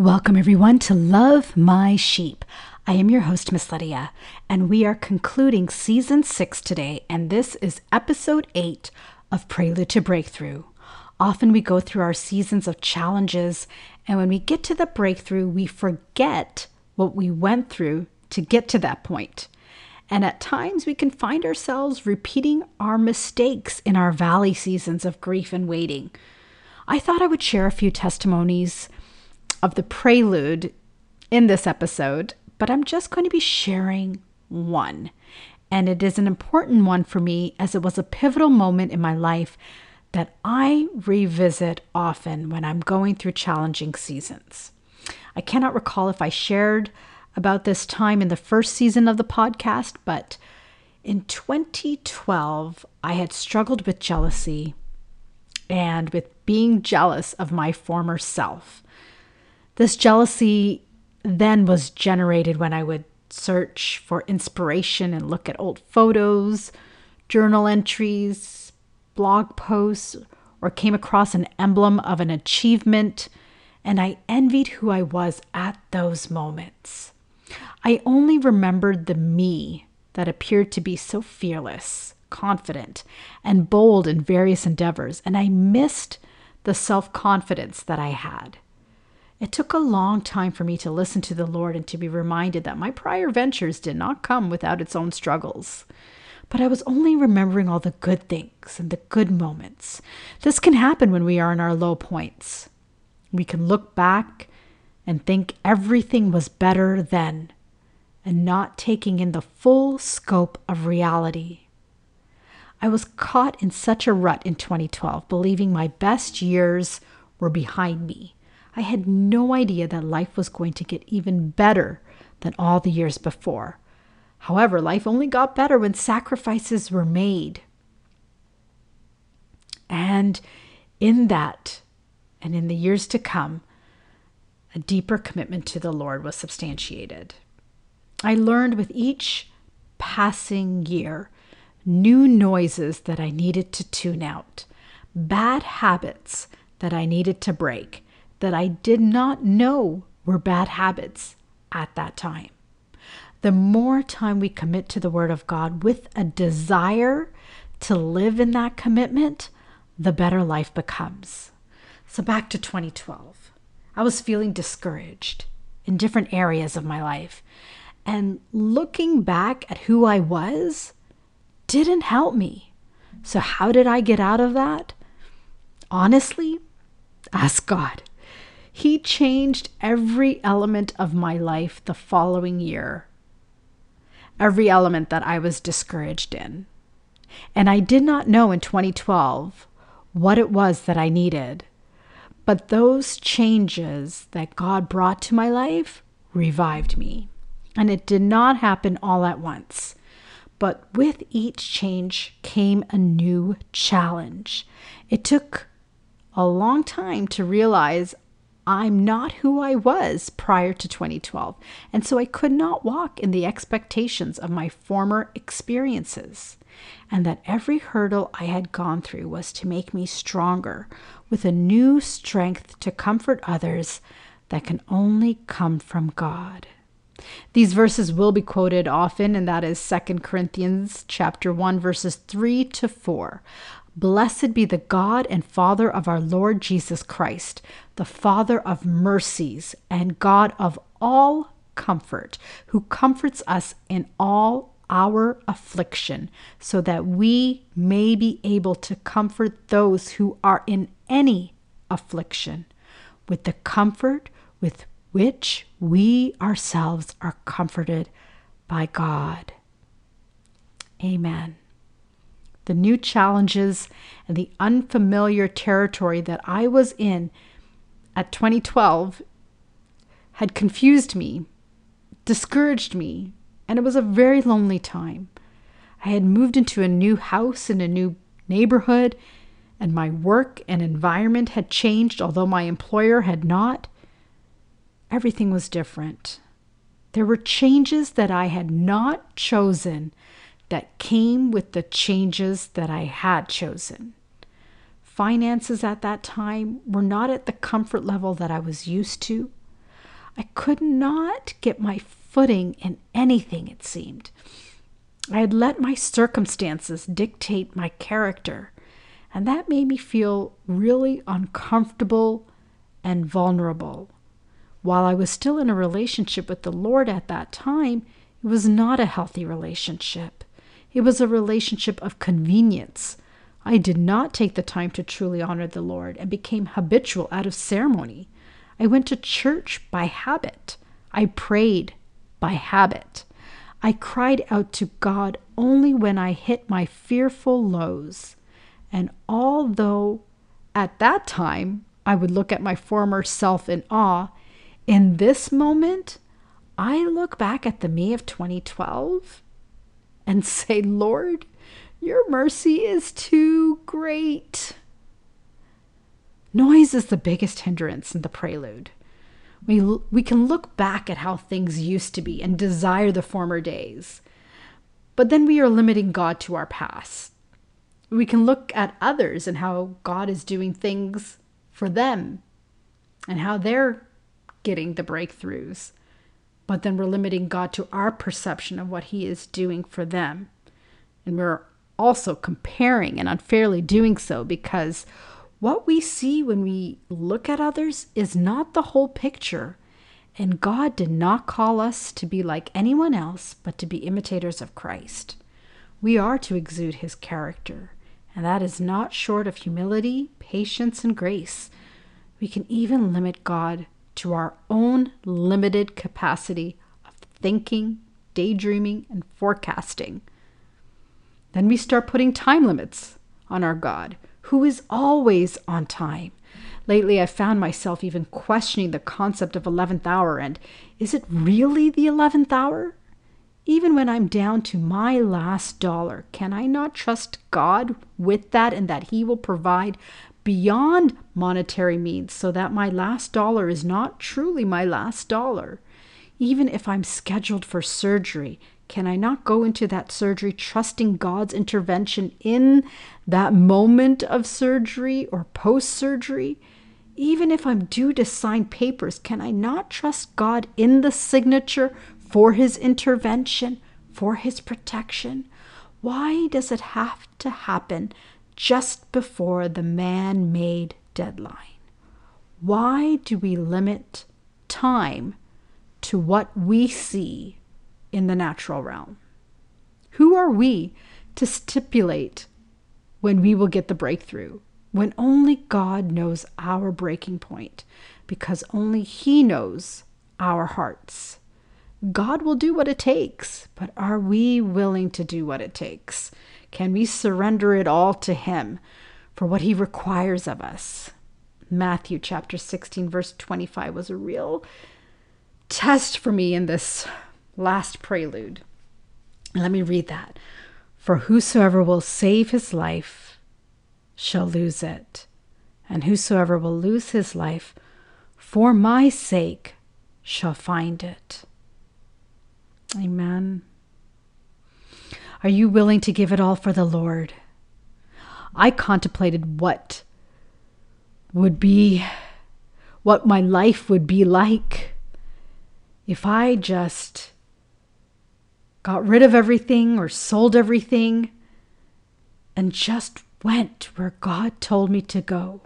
Welcome, everyone, to Love My Sheep. I am your host, Miss Lydia, and we are concluding season six today, and this is episode eight of Prelude to Breakthrough. Often we go through our seasons of challenges, and when we get to the breakthrough, we forget what we went through to get to that point. And at times we can find ourselves repeating our mistakes in our valley seasons of grief and waiting. I thought I would share a few testimonies of the prelude in this episode, but I'm just going to be sharing one. And it is an important one for me as it was a pivotal moment in my life that I revisit often when I'm going through challenging seasons. I cannot recall if I shared about this time in the first season of the podcast, but in 2012, I had struggled with jealousy and with being jealous of my former self. This jealousy then was generated when I would search for inspiration and look at old photos, journal entries, blog posts, or came across an emblem of an achievement, and I envied who I was at those moments. I only remembered the me that appeared to be so fearless, confident, and bold in various endeavors, and I missed the self confidence that I had. It took a long time for me to listen to the Lord and to be reminded that my prior ventures did not come without its own struggles. But I was only remembering all the good things and the good moments. This can happen when we are in our low points. We can look back and think everything was better then and not taking in the full scope of reality. I was caught in such a rut in 2012, believing my best years were behind me I had no idea that life was going to get even better than all the years before. However, life only got better when sacrifices were made. And in that, and in the years to come, a deeper commitment to the Lord was substantiated. I learned with each passing year new noises that I needed to tune out, bad habits that I needed to break, that I did not know were bad habits at that time. The more time we commit to the Word of God with a desire to live in that commitment, the better life becomes. So, back to 2012. I was feeling discouraged in different areas of my life. And looking back at who I was didn't help me. So, how did I get out of that? Honestly, ask God. He changed every element of my life the following year, every element that I was discouraged in. And I did not know in 2012 what it was that I needed. But those changes that God brought to my life revived me. And it did not happen all at once. But with each change came a new challenge. It took a long time to realize I'm not who I was prior to 2012, and so I could not walk in the expectations of my former experiences, and that every hurdle I had gone through was to make me stronger with a new strength to comfort others that can only come from God. These verses will be quoted often and that is 2 Corinthians chapter 1 verses 3 to 4. Blessed be the God and Father of our Lord Jesus Christ, the Father of mercies and God of all comfort, who comforts us in all our affliction, so that we may be able to comfort those who are in any affliction with the comfort with which we ourselves are comforted by God. Amen the new challenges, and the unfamiliar territory that I was in at 2012 had confused me, discouraged me, and it was a very lonely time. I had moved into a new house in a new neighborhood, and my work and environment had changed, although my employer had not. Everything was different. There were changes that I had not chosen that came with the changes that I had chosen. Finances at that time were not at the comfort level that I was used to. I could not get my footing in anything, it seemed. I had let my circumstances dictate my character, and that made me feel really uncomfortable and vulnerable. While I was still in a relationship with the Lord at that time, it was not a healthy relationship. It was a relationship of convenience. I did not take the time to truly honor the Lord and became habitual out of ceremony. I went to church by habit. I prayed by habit. I cried out to God only when I hit my fearful lows. And although at that time I would look at my former self in awe, in this moment, I look back at the me of 2012 and say, Lord, your mercy is too great. Noise is the biggest hindrance in the prelude. We, we can look back at how things used to be and desire the former days, but then we are limiting God to our past. We can look at others and how God is doing things for them and how they're getting the breakthroughs, but then we're limiting God to our perception of what He is doing for them. And we're also comparing and unfairly doing so because what we see when we look at others is not the whole picture. And God did not call us to be like anyone else, but to be imitators of Christ. We are to exude his character, and that is not short of humility, patience, and grace. We can even limit God to our own limited capacity of thinking, daydreaming, and forecasting. Then we start putting time limits on our God who is always on time. Lately, I found myself even questioning the concept of 11th hour and is it really the 11th hour? Even when I'm down to my last dollar, can I not trust God with that and that He will provide beyond monetary means so that my last dollar is not truly my last dollar? Even if I'm scheduled for surgery, can I not go into that surgery trusting God's intervention in that moment of surgery or post surgery? Even if I'm due to sign papers, can I not trust God in the signature for his intervention, for his protection? Why does it have to happen just before the man made deadline? Why do we limit time to what we see in the natural realm. Who are we to stipulate when we will get the breakthrough? When only God knows our breaking point, because only He knows our hearts. God will do what it takes, but are we willing to do what it takes? Can we surrender it all to Him for what He requires of us? Matthew chapter 16, verse 25 was a real test for me in this last prelude. Let me read that. For whosoever will save his life shall lose it, and whosoever will lose his life for my sake shall find it. Amen. Are you willing to give it all for the Lord? I contemplated what would be, what my life would be like if I just got rid of everything or sold everything and just went where God told me to go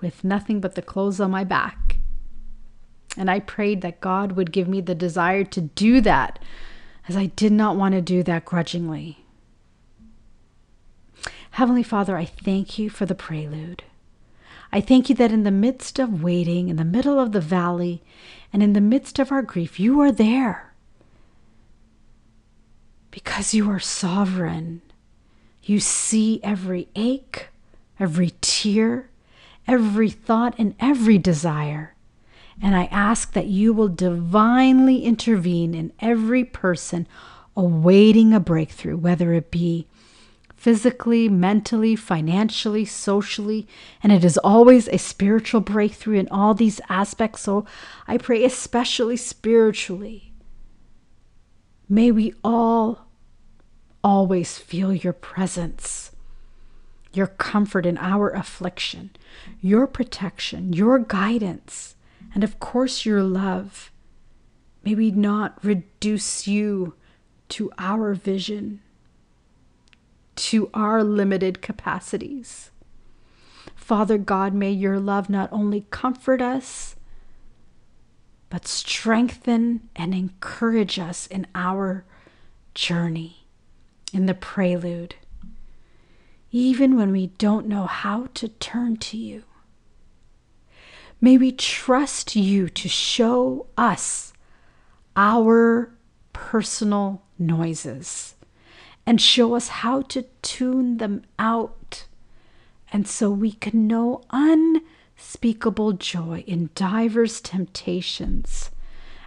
with nothing but the clothes on my back. And I prayed that God would give me the desire to do that, as I did not want to do that grudgingly. Heavenly Father, I thank you for the prelude. I thank you that in the midst of waiting, in the middle of the valley, and in the midst of our grief, you are there because you are sovereign. You see every ache, every tear, every thought, and every desire. And I ask that you will divinely intervene in every person awaiting a breakthrough, whether it be physically, mentally, financially, socially, and it is always a spiritual breakthrough in all these aspects. So I pray, especially spiritually, May we all always feel your presence, your comfort in our affliction, your protection, your guidance. And of course, your love. May we not reduce you to our vision, to our limited capacities. Father God, may your love not only comfort us, but strengthen and encourage us in our journey, in the prelude, even when we don't know how to turn to you. May we trust you to show us our personal noises and show us how to tune them out. And so we can know unspeakable joy in divers temptations,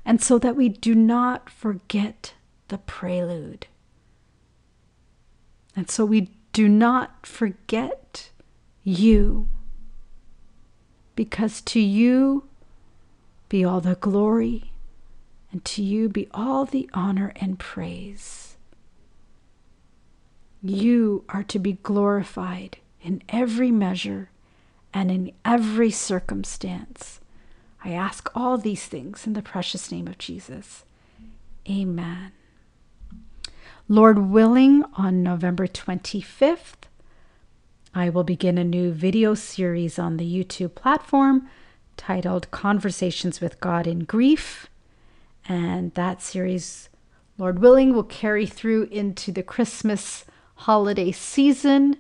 and so that we do not forget the prelude. And so we do not forget you, because to you be all the glory, and to you be all the honor and praise. You are to be glorified in every measure and in every circumstance. I ask all these things in the precious name of Jesus. Amen. Lord willing, on November 25th, I will begin a new video series on the YouTube platform titled Conversations with God in Grief. And that series, Lord willing, will carry through into the Christmas holiday season.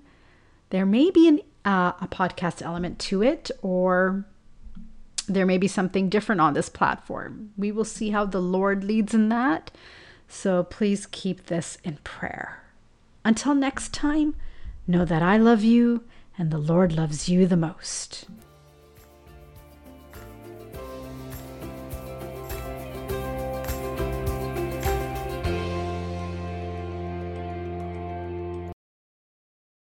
There may be an, uh, a podcast element to it, or there may be something different on this platform. We will see how the Lord leads in that. So please keep this in prayer. Until next time, know that I love you and the Lord loves you the most.